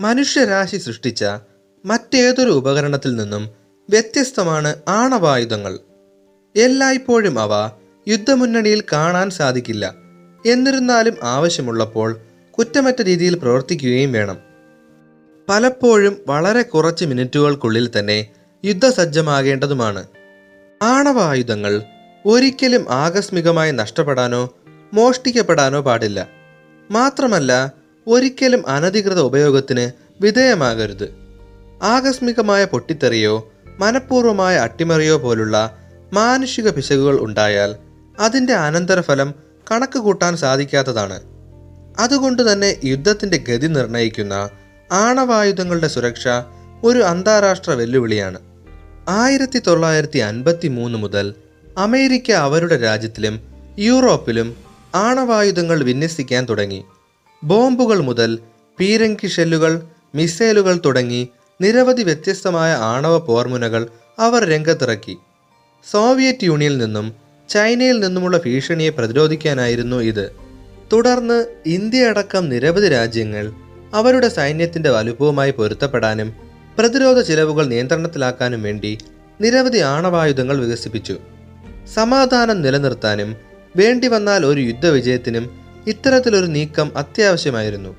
മനുഷ്യരാശി സൃഷ്ടിച്ച മറ്റേതൊരു ഉപകരണത്തിൽ നിന്നും വ്യത്യസ്തമാണ് ആണവായുധങ്ങൾ. എല്ലായ്പ്പോഴും അവ യുദ്ധമുന്നണിയിൽ കാണാൻ സാധിക്കില്ല. എന്നിരുന്നാലും ആവശ്യമുള്ളപ്പോൾ കുറ്റമറ്റ രീതിയിൽ പ്രവർത്തിക്കുകയും വേണം. പലപ്പോഴും വളരെ കുറച്ച് മിനിറ്റുകൾക്കുള്ളിൽ തന്നെ യുദ്ധസജ്ജമാകേണ്ടതുമാണ്. ആണവായുധങ്ങൾ ഒരിക്കലും ആകസ്മികമായി നഷ്ടപ്പെടാനോ മോഷ്ടിക്കപ്പെടാനോ പാടില്ല. മാത്രമല്ല ഒരിക്കലും അനധികൃത ഉപയോഗത്തിന് വിധേയമാകരുത്. ആകസ്മികമായ പൊട്ടിത്തെറിയോ മനഃപൂർവമായ അട്ടിമറിയോ പോലുള്ള മാനുഷിക പിശകുകൾ ഉണ്ടായാൽ അതിന്റെ അനന്തരഫലം കണക്ക് കൂട്ടാൻ സാധിക്കാത്തതാണ്. അതുകൊണ്ട് തന്നെ യുദ്ധത്തിന്റെ ഗതി നിർണയിക്കുന്ന ആണവായുധങ്ങളുടെ സുരക്ഷ ഒരു അന്താരാഷ്ട്ര വെല്ലുവിളിയാണ്. ആയിരത്തി തൊള്ളായിരത്തി അൻപത്തി മൂന്ന് മുതൽ അമേരിക്ക അവരുടെ രാജ്യത്തിലും യൂറോപ്പിലും ആണവായുധങ്ങൾ വിന്യസിക്കാൻ തുടങ്ങി. ബോംബുകൾ മുതൽ പീരങ്കി ഷെല്ലുകൾ മിസൈലുകൾ തുടങ്ങി നിരവധി വ്യത്യസ്തമായ ആണവ പോർമുനകൾ അവർ രംഗത്തിറക്കി. സോവിയറ്റ് യൂണിയനിൽ നിന്നും ചൈനയിൽ നിന്നുമുള്ള ഭീഷണിയെ പ്രതിരോധിക്കാനായിരുന്നു ഇത്. തുടർന്ന് ഇന്ത്യ അടക്കം നിരവധി രാജ്യങ്ങൾ അവരുടെ സൈന്യത്തിന്റെ വലുപ്പവുമായി പൊരുത്തപ്പെടാനും പ്രതിരോധ ചിലവുകൾ നിയന്ത്രണത്തിലാക്കാനും വേണ്ടി നിരവധി ആണവായുധങ്ങൾ വികസിപ്പിച്ചു. സമാധാനം നിലനിർത്താനും വേണ്ടി വന്നാൽ ഒരു യുദ്ധവിജയത്തിനും ഇത്തരത്തിലൊരു നീക്കം അത്യാവശ്യമായിരുന്നു.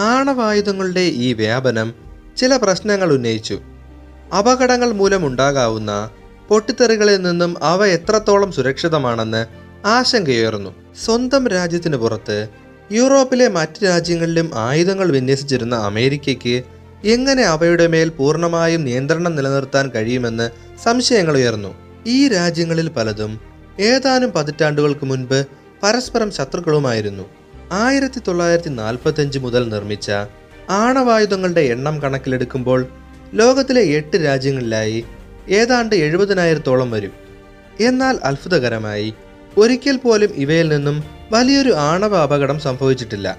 ആണവായുധങ്ങളുടെ ഈ വ്യാപനം ചില പ്രശ്നങ്ങൾ ഉന്നയിച്ചു. അപകടങ്ങൾ മൂലമുണ്ടാകാവുന്ന പൊട്ടിത്തെറികളിൽ നിന്നും അവ എത്രത്തോളം സുരക്ഷിതമാണെന്ന് ആശങ്കയുയർന്നു സ്വന്തം രാജ്യത്തിന് പുറത്ത് യൂറോപ്പിലെ മറ്റ് രാജ്യങ്ങളിലും ആയുധങ്ങൾ വിന്യസിച്ചിരുന്ന അമേരിക്കയ്ക്ക് എങ്ങനെ അവയുടെ മേൽ പൂർണമായും നിയന്ത്രണം നിലനിർത്താൻ കഴിയുമെന്ന് സംശയങ്ങൾ ഉയർന്നു. ഈ രാജ്യങ്ങളിൽ പലതും ഏതാനും പതിറ്റാണ്ടുകൾക്ക് മുൻപ് പരസ്പരം ശത്രുക്കളുമായിരുന്നു. ആയിരത്തി തൊള്ളായിരത്തി നാൽപ്പത്തഞ്ച് മുതൽ നിർമ്മിച്ച ആണവായുധങ്ങളുടെ എണ്ണം കണക്കിലെടുക്കുമ്പോൾ ലോകത്തിലെ എട്ട് രാജ്യങ്ങളിലായി ഏതാണ്ട് എഴുപതിനായിരത്തോളം വരും. എന്നാൽ അത്ഭുതകരമായി ഒരിക്കൽ പോലും ഇവയിൽ നിന്നും വലിയൊരു ആണവ അപകടം സംഭവിച്ചിട്ടില്ല.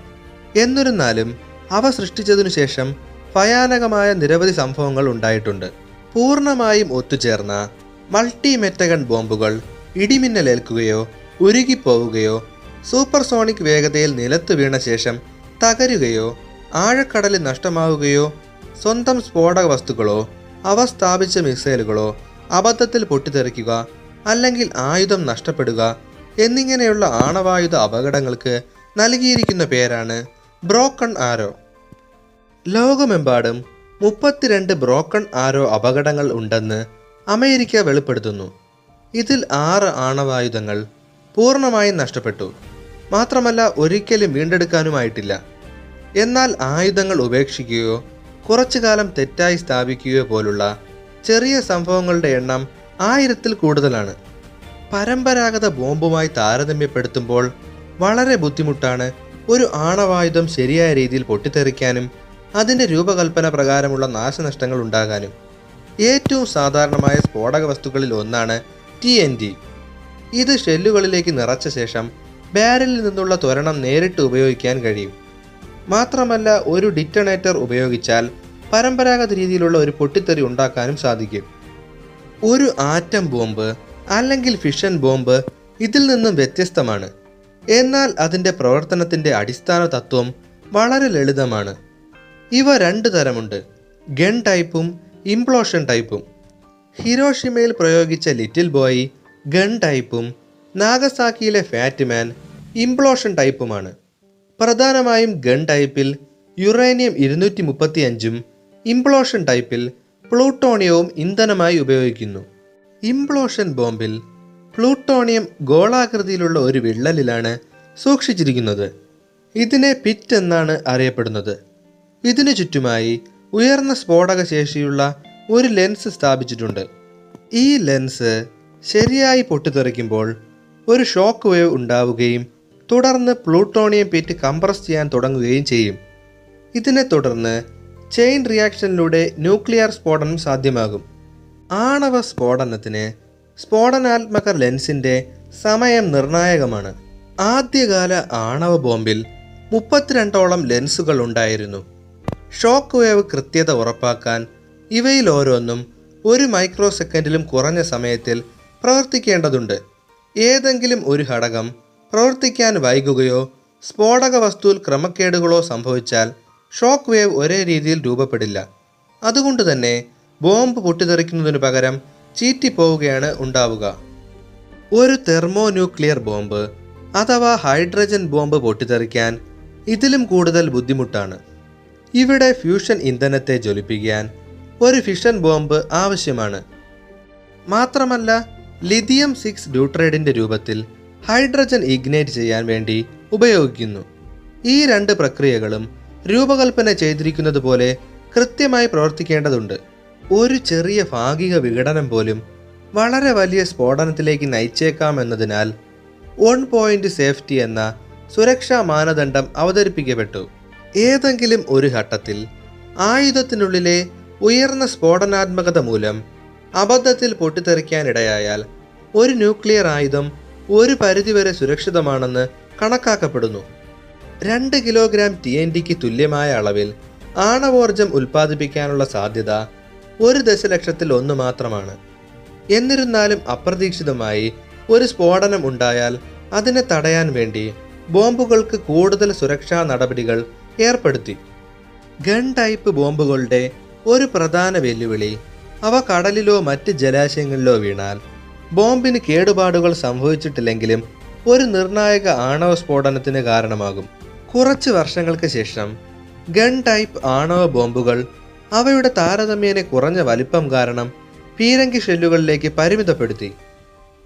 എന്നിരുന്നാലും അവ സൃഷ്ടിച്ചതിനു ശേഷം ഭയാനകമായ നിരവധി സംഭവങ്ങൾ ഉണ്ടായിട്ടുണ്ട്. പൂർണമായും ഒത്തുചേർന്ന മൾട്ടി മെറ്റഗൺ ബോംബുകൾ ഇടിമിന്നലേൽക്കുകയോ ഉരുകിപ്പോവുകയോ സൂപ്പർസോണിക് വേഗതയിൽ നിലത്ത് വീണ ശേഷം തകരുകയോ ആഴക്കടലിൽ നഷ്ടമാവുകയോ സ്വന്തം സ്ഫോടക വസ്തുക്കളോ അവ സ്ഥാപിച്ച മിസൈലുകളോ അബദ്ധത്തിൽ പൊട്ടിത്തെറിക്കുക അല്ലെങ്കിൽ ആയുധം നഷ്ടപ്പെടുക എന്നിങ്ങനെയുള്ള ആണവായുധ അപകടങ്ങൾക്ക് നൽകിയിരിക്കുന്ന പേരാണ് ബ്രോക്കൺ ആരോ. ലോകമെമ്പാടും മുപ്പത്തിരണ്ട് ബ്രോക്കൺ ആരോ അപകടങ്ങൾ ഉണ്ടെന്ന് അമേരിക്ക വെളിപ്പെടുത്തുന്നു. ഇതിൽ ആറ് ആണവായുധങ്ങൾ പൂർണമായും നഷ്ടപ്പെട്ടു. മാത്രമല്ല ഒരിക്കലും വീണ്ടെടുക്കാനുമായിട്ടില്ല. എന്നാൽ ആയുധങ്ങൾ ഉപേക്ഷിക്കുകയോ കുറച്ചു കാലം തെറ്റായി സ്ഥാപിക്കുകയോ പോലുള്ള ചെറിയ സംഭവങ്ങളുടെ എണ്ണം ആയിരത്തിൽ കൂടുതലാണ്. പരമ്പരാഗത ബോംബുമായി താരതമ്യപ്പെടുത്തുമ്പോൾ വളരെ ബുദ്ധിമുട്ടാണ് ഒരു ആണവായുധം ശരിയായ രീതിയിൽ പൊട്ടിത്തെറിക്കാനും അതിന്റെ രൂപകൽപ്പന പ്രകാരമുള്ള നാശനഷ്ടങ്ങൾ ഉണ്ടാകാനും. ഏറ്റവും സാധാരണമായ സ്ഫോടക വസ്തുക്കളിൽ ഒന്നാണ് ടി എൻ ടി. ഇത് ഷെല്ലുകളിലേക്ക് നിറച്ച ശേഷം ബാരലിൽ നിന്നുള്ള ത്വരണം നേരിട്ട് ഉപയോഗിക്കാൻ കഴിയും. മാത്രമല്ല ഒരു ഡിറ്റണേറ്റർ ഉപയോഗിച്ചാൽ പരമ്പരാഗത രീതിയിലുള്ള ഒരു പൊട്ടിത്തെറി ഉണ്ടാക്കാനും സാധിക്കും. ഒരു ആറ്റം ബോംബ് അല്ലെങ്കിൽ ഫിഷൻ ബോംബ് ഇതിൽ നിന്നും വ്യത്യസ്തമാണ്. എന്നാൽ അതിന്റെ പ്രവർത്തനത്തിന്റെ അടിസ്ഥാന തത്വം വളരെ ലളിതമാണ്. ഇവ രണ്ട് തരമുണ്ട്. ഗൺ ടൈപ്പും ഇംപ്ലോഷൻ ടൈപ്പും. ഹിരോഷിമയിൽ പ്രയോഗിച്ച ലിറ്റിൽ ബോയ് ഗൺ ടൈപ്പും നാഗസാക്കിയിലെ ഫാറ്റ്മാൻ ഇംപ്ലോഷൻ ടൈപ്പുമാണ്. പ്രധാനമായും ഗൺ ടൈപ്പിൽ യുറേനിയം ഇരുന്നൂറ്റി മുപ്പത്തി അഞ്ചും ഇംപ്ലോഷൻ ടൈപ്പിൽ പ്ലൂട്ടോണിയവും ഇന്ധനമായി ഉപയോഗിക്കുന്നു. ഇംപ്ലോഷൻ ബോംബിൽ പ്ലൂട്ടോണിയം ഗോളാകൃതിയിലുള്ള ഒരു വിള്ളലിലാണ് സൂക്ഷിച്ചിരിക്കുന്നത്. ഇതിനെ പിറ്റ് എന്നാണ് അറിയപ്പെടുന്നത്. ഇതിനു ചുറ്റുമായി ഉയർന്ന സ്ഫോടക ശേഷിയുള്ള ഒരു ലെൻസ് സ്ഥാപിച്ചിട്ടുണ്ട്. ഈ ലെൻസ് ശരിയായി പൊട്ടിത്തെറിക്കുമ്പോൾ ഒരു ഷോക്ക് വേവ് ഉണ്ടാവുകയും തുടർന്ന് പ്ലൂട്ടോണിയം പിറ്റ് കംപ്രസ് ചെയ്യാൻ തുടങ്ങുകയും ചെയ്യും. ഇതിനെ തുടർന്ന് ചെയിൻ റിയാക്ഷനിലൂടെ ന്യൂക്ലിയർ സ്ഫോടനം സാധ്യമാകും. ആണവ സ്ഫോടനത്തിന് സ്ഫോടനാത്മക ലെൻസിന്റെ സമയം നിർണായകമാണ്. ആദ്യകാല ആണവ ബോംബിൽ മുപ്പത്തിരണ്ടോളം ലെൻസുകൾ ഉണ്ടായിരുന്നു. ഷോക്ക് വേവ് കൃത്യത ഉറപ്പാക്കാൻ ഇവയിൽ ഓരോന്നും ഒരു മൈക്രോ സെക്കൻഡിലും കുറഞ്ഞ സമയത്തിൽ പ്രവർത്തിക്കേണ്ടതുണ്ട്. ഏതെങ്കിലും ഒരു ഘടകം പ്രവർത്തിക്കാൻ വൈകുകയോ സ്ഫോടക വസ്തുവിൽ ക്രമക്കേടുകളോ സംഭവിച്ചാൽ ഷോക്ക് വേവ് ഒരേ രീതിയിൽ രൂപപ്പെടില്ല. അതുകൊണ്ട് തന്നെ ബോംബ് പൊട്ടിത്തെറിക്കുന്നതിനു പകരം ചീറ്റിപ്പോവുകയാണ് ഉണ്ടാവുക. ഒരു തെർമോന്യൂക്ലിയർ ബോംബ് അഥവാ ഹൈഡ്രജൻ ബോംബ് പൊട്ടിത്തെറിക്കാൻ ഇതിലും കൂടുതൽ ബുദ്ധിമുട്ടാണ്. ഇവിടെ ഫ്യൂഷൻ ഇന്ധനത്തെ ജ്വലിപ്പിക്കാൻ ഒരു ഫിഷൻ ബോംബ് ആവശ്യമാണ്. മാത്രമല്ല ലിഥിയം സിക്സ് ഡ്യൂട്രൈഡിന്റെ രൂപത്തിൽ ഹൈഡ്രജൻ ഇഗ്നേറ്റ് ചെയ്യാൻ വേണ്ടി ഉപയോഗിക്കുന്നു. ഈ രണ്ട് പ്രക്രിയകളും രൂപകൽപ്പന ചെയ്തിരിക്കുന്നത് പോലെ കൃത്യമായി പ്രവർത്തിക്കേണ്ടതുണ്ട്. ഒരു ചെറിയ ഭാഗിക വിഘടനം പോലും വളരെ വലിയ സ്ഫോടനത്തിലേക്ക് നയിച്ചേക്കാം എന്നതിനാൽ വൺ പോയിന്റ് സേഫ്റ്റി എന്ന സുരക്ഷാ മാനദണ്ഡം അവതരിപ്പിക്കപ്പെട്ടു. ഏതെങ്കിലും ഒരു ഘട്ടത്തിൽ ആയുധത്തിനുള്ളിലെ ഉയർന്ന സ്ഫോടനാത്മകത മൂലം അബദ്ധത്തിൽ പൊട്ടിത്തെറിക്കാനിടയായാൽ ഒരു ന്യൂക്ലിയർ ആയുധം ഒരു പരിധിവരെ സുരക്ഷിതമാണെന്ന് കണക്കാക്കപ്പെടുന്നു. രണ്ട് കിലോഗ്രാം ടി എൻ ടിക്ക് തുല്യമായ അളവിൽ ആണവോർജം ഉൽപ്പാദിപ്പിക്കാനുള്ള സാധ്യത ഒരു ദശലക്ഷത്തിൽ ഒന്ന് മാത്രമാണ്. എന്നിരുന്നാലും അപ്രതീക്ഷിതമായി ഒരു സ്ഫോടനം ഉണ്ടായാൽ അതിനെ തടയാൻ വേണ്ടി ബോംബുകൾക്ക് കൂടുതൽ സുരക്ഷാ നടപടികൾ ഏർപ്പെടുത്തി. ഗൺ ടൈപ്പ് ബോംബുകളുടെ ഒരു പ്രധാന വെല്ലുവിളി അവ കടലിലോ മറ്റ് ജലാശയങ്ങളിലോ വീണാൽ ബോംബിന് കേടുപാടുകൾ സംഭവിച്ചിട്ടില്ലെങ്കിലും ഒരു നിർണായക ആണവ സ്ഫോടനത്തിന് കാരണമാകും. കുറച്ച് വർഷങ്ങൾക്ക് ശേഷം ഗൺ ടൈപ്പ് ആണവ ബോംബുകൾ അവയുടെ താരതമ്യേന കുറഞ്ഞ വലിപ്പം കാരണം പീരങ്കി ഷെല്ലുകളിലേക്ക് പരിമിതപ്പെടുത്തി.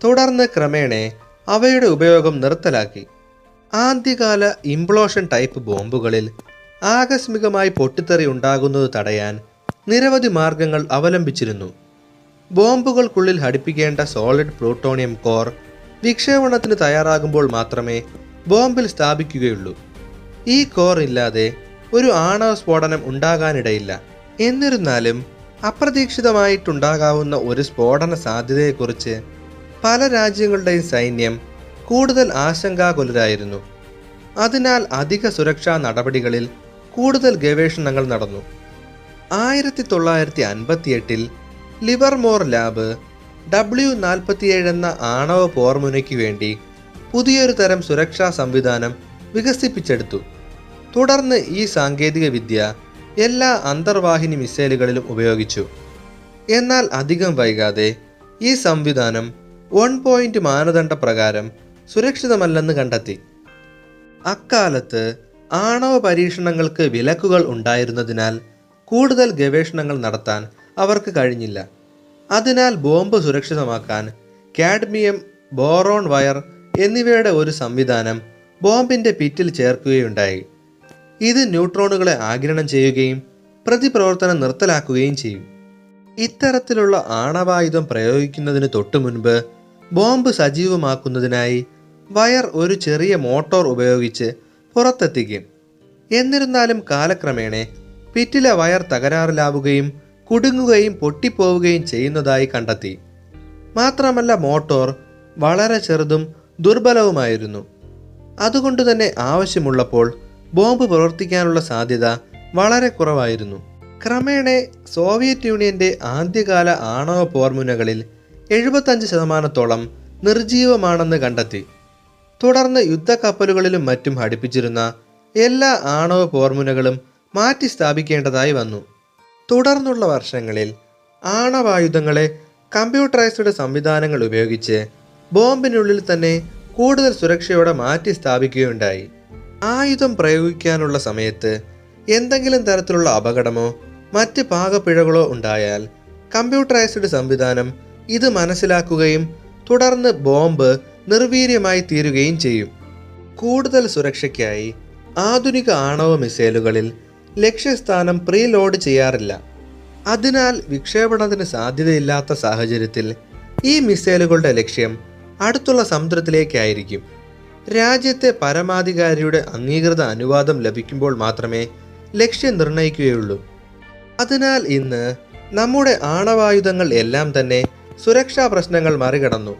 തുടർന്ന് ക്രമേണ അവയുടെ ഉപയോഗം നിർത്തലാക്കി. ആദ്യകാല ഇംപ്ലോഷൻ ടൈപ്പ് ബോംബുകളിൽ ആകസ്മികമായി പൊട്ടിത്തെറി ഉണ്ടാകുന്നത് തടയാൻ നിരവധി മാർഗങ്ങൾ അവലംബിച്ചിരുന്നു. ബോംബുകൾക്കുള്ളിൽ ഹടിപ്പിക്കേണ്ട സോളിഡ് പ്ലൂട്ടോണിയം കോർ വിക്ഷേപണത്തിന് തയ്യാറാകുമ്പോൾ മാത്രമേ ബോംബിൽ സ്ഥാപിക്കുകയുള്ളൂ. ഈ കോർ ഇല്ലാതെ ഒരു ആണവ സ്ഫോടനം ഉണ്ടാകാനിടയില്ല. എന്നിരുന്നാലും അപ്രതീക്ഷിതമായിട്ടുണ്ടാകാവുന്ന ഒരു സ്ഫോടന സാധ്യതയെക്കുറിച്ച് പല രാജ്യങ്ങളുടെയും സൈന്യം കൂടുതൽ ആശങ്കാകുലരായിരുന്നു. അതിനാൽ അധിക സുരക്ഷാ നടപടികളിൽ കൂടുതൽ ഗവേഷണങ്ങൾ നടന്നു. ആയിരത്തി തൊള്ളായിരത്തി അൻപത്തിയെട്ടിൽ ലിവർമോർ ലാബ് ഡബ്ല്യു നാൽപ്പത്തിയേഴ് എന്ന ആണവ പോർമുനയ്ക്ക് വേണ്ടി പുതിയൊരു തരം സുരക്ഷാ സംവിധാനം വികസിപ്പിച്ചെടുത്തു. തുടർന്ന് ഈ സാങ്കേതികവിദ്യ എല്ലാ അന്തർവാഹിനി മിസൈലുകളിലും ഉപയോഗിച്ചു. എന്നാൽ അധികം വൈകാതെ ഈ സംവിധാനം വൺ പോയിന്റ് മാനദണ്ഡ പ്രകാരം സുരക്ഷിതമല്ലെന്ന് കണ്ടെത്തി. അക്കാലത്ത് ആണവ പരീക്ഷണങ്ങൾക്ക് വിലക്കുകൾ ഉണ്ടായിരുന്നതിനാൽ കൂടുതൽ ഗവേഷണങ്ങൾ നടത്താൻ അവർക്ക് കഴിഞ്ഞില്ല. അതിനാൽ ബോംബ് സുരക്ഷിതമാക്കാൻ കാഡ്മിയം ബോറോൺ വയർ എന്നിവയുടെ ഒരു സംവിധാനം ബോംബിന്റെ പിറ്റിൽ ചേർക്കുകയുണ്ടായി. ഇത് ന്യൂട്രോണുകളെ ആഗിരണം ചെയ്യുകയും പ്രതിപ്രവർത്തനം നിർത്തലാക്കുകയും ചെയ്യും. ഇത്തരത്തിലുള്ള ആണവായുധം പ്രയോഗിക്കുന്നതിന് തൊട്ടു മുൻപ് ബോംബ് സജീവമാക്കുന്നതിനായി വയർ ഒരു ചെറിയ മോട്ടോർ ഉപയോഗിച്ച് പുറത്തെത്തിക്കും. എന്നിരുന്നാലും കാലക്രമേണ പിറ്റിലെ വയർ തകരാറിലാവുകയും കുടുങ്ങുകയും പൊട്ടിപ്പോവുകയും ചെയ്യുന്നതായി കണ്ടെത്തി. മാത്രമല്ല മോട്ടോർ വളരെ ചെറുതും ദുർബലവുമായിരുന്നു. അതുകൊണ്ട് തന്നെ ആവശ്യമുള്ളപ്പോൾ ബോംബ് പ്രവർത്തിക്കാനുള്ള സാധ്യത വളരെ കുറവായിരുന്നു. ക്രമേണ സോവിയറ്റ് യൂണിയന്റെ ആദ്യകാല ആണവ പോർമുനകളിൽ എഴുപത്തഞ്ച് ശതമാനത്തോളം നിർജീവമാണെന്ന് കണ്ടെത്തി. തുടർന്ന് യുദ്ധക്കപ്പലുകളിലും മറ്റും ഘടിപ്പിച്ചിരുന്ന എല്ലാ ആണവ പോർമുനകളും മാറ്റി സ്ഥാപിക്കേണ്ടതായി വന്നു. തുടർന്നുള്ള വർഷങ്ങളിൽ ആണവായുധങ്ങളെ കമ്പ്യൂട്ടറൈസ്ഡ് സംവിധാനങ്ങൾ ഉപയോഗിച്ച് ബോംബിനുള്ളിൽ തന്നെ കൂടുതൽ സുരക്ഷയോടെ മാറ്റി സ്ഥാപിക്കുകയുണ്ടായി ആയുധം പ്രയോഗിക്കാനുള്ള സമയത്ത് എന്തെങ്കിലും തരത്തിലുള്ള അപകടമോ മറ്റ് പാകപ്പിഴകളോ ഉണ്ടായാൽ കമ്പ്യൂട്ടറൈസ്ഡ് സംവിധാനം ഇത് മനസ്സിലാക്കുകയും തുടർന്ന് ബോംബ് നിർവീര്യമായി തീരുകയും ചെയ്യും. കൂടുതൽ സുരക്ഷയ്ക്കായി ആധുനിക ആണവ മിസൈലുകളിൽ ലക്ഷ്യസ്ഥാനം പ്രീ ലോഡ് ചെയ്യാറില്ല. അതിനാൽ വിക്ഷേപണത്തിന് സാധ്യതയില്ലാത്ത സാഹചര്യത്തിൽ ഈ മിസൈലുകളുടെ ലക്ഷ്യം അടുത്തുള്ള സമുദ്രത്തിലേക്കായിരിക്കും. രാജ്യത്തെ പരമാധികാരിയുടെ അംഗീകൃത അനുവാദം ലഭിക്കുമ്പോൾ മാത്രമേ ലക്ഷ്യം നിർണയിക്കുകയുള്ളൂ. അതിനാൽ ഇന്ന് നമ്മുടെ ആണവായുധങ്ങൾ എല്ലാം തന്നെ സുരക്ഷാ പ്രശ്നങ്ങൾ മറികടന്നു.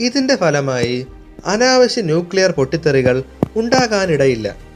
ഇതിന്റെ ഫലമായി അനാവശ്യ ന്യൂക്ലിയർ പൊട്ടിത്തെറികൾ ഉണ്ടാകാനിടയില്ല.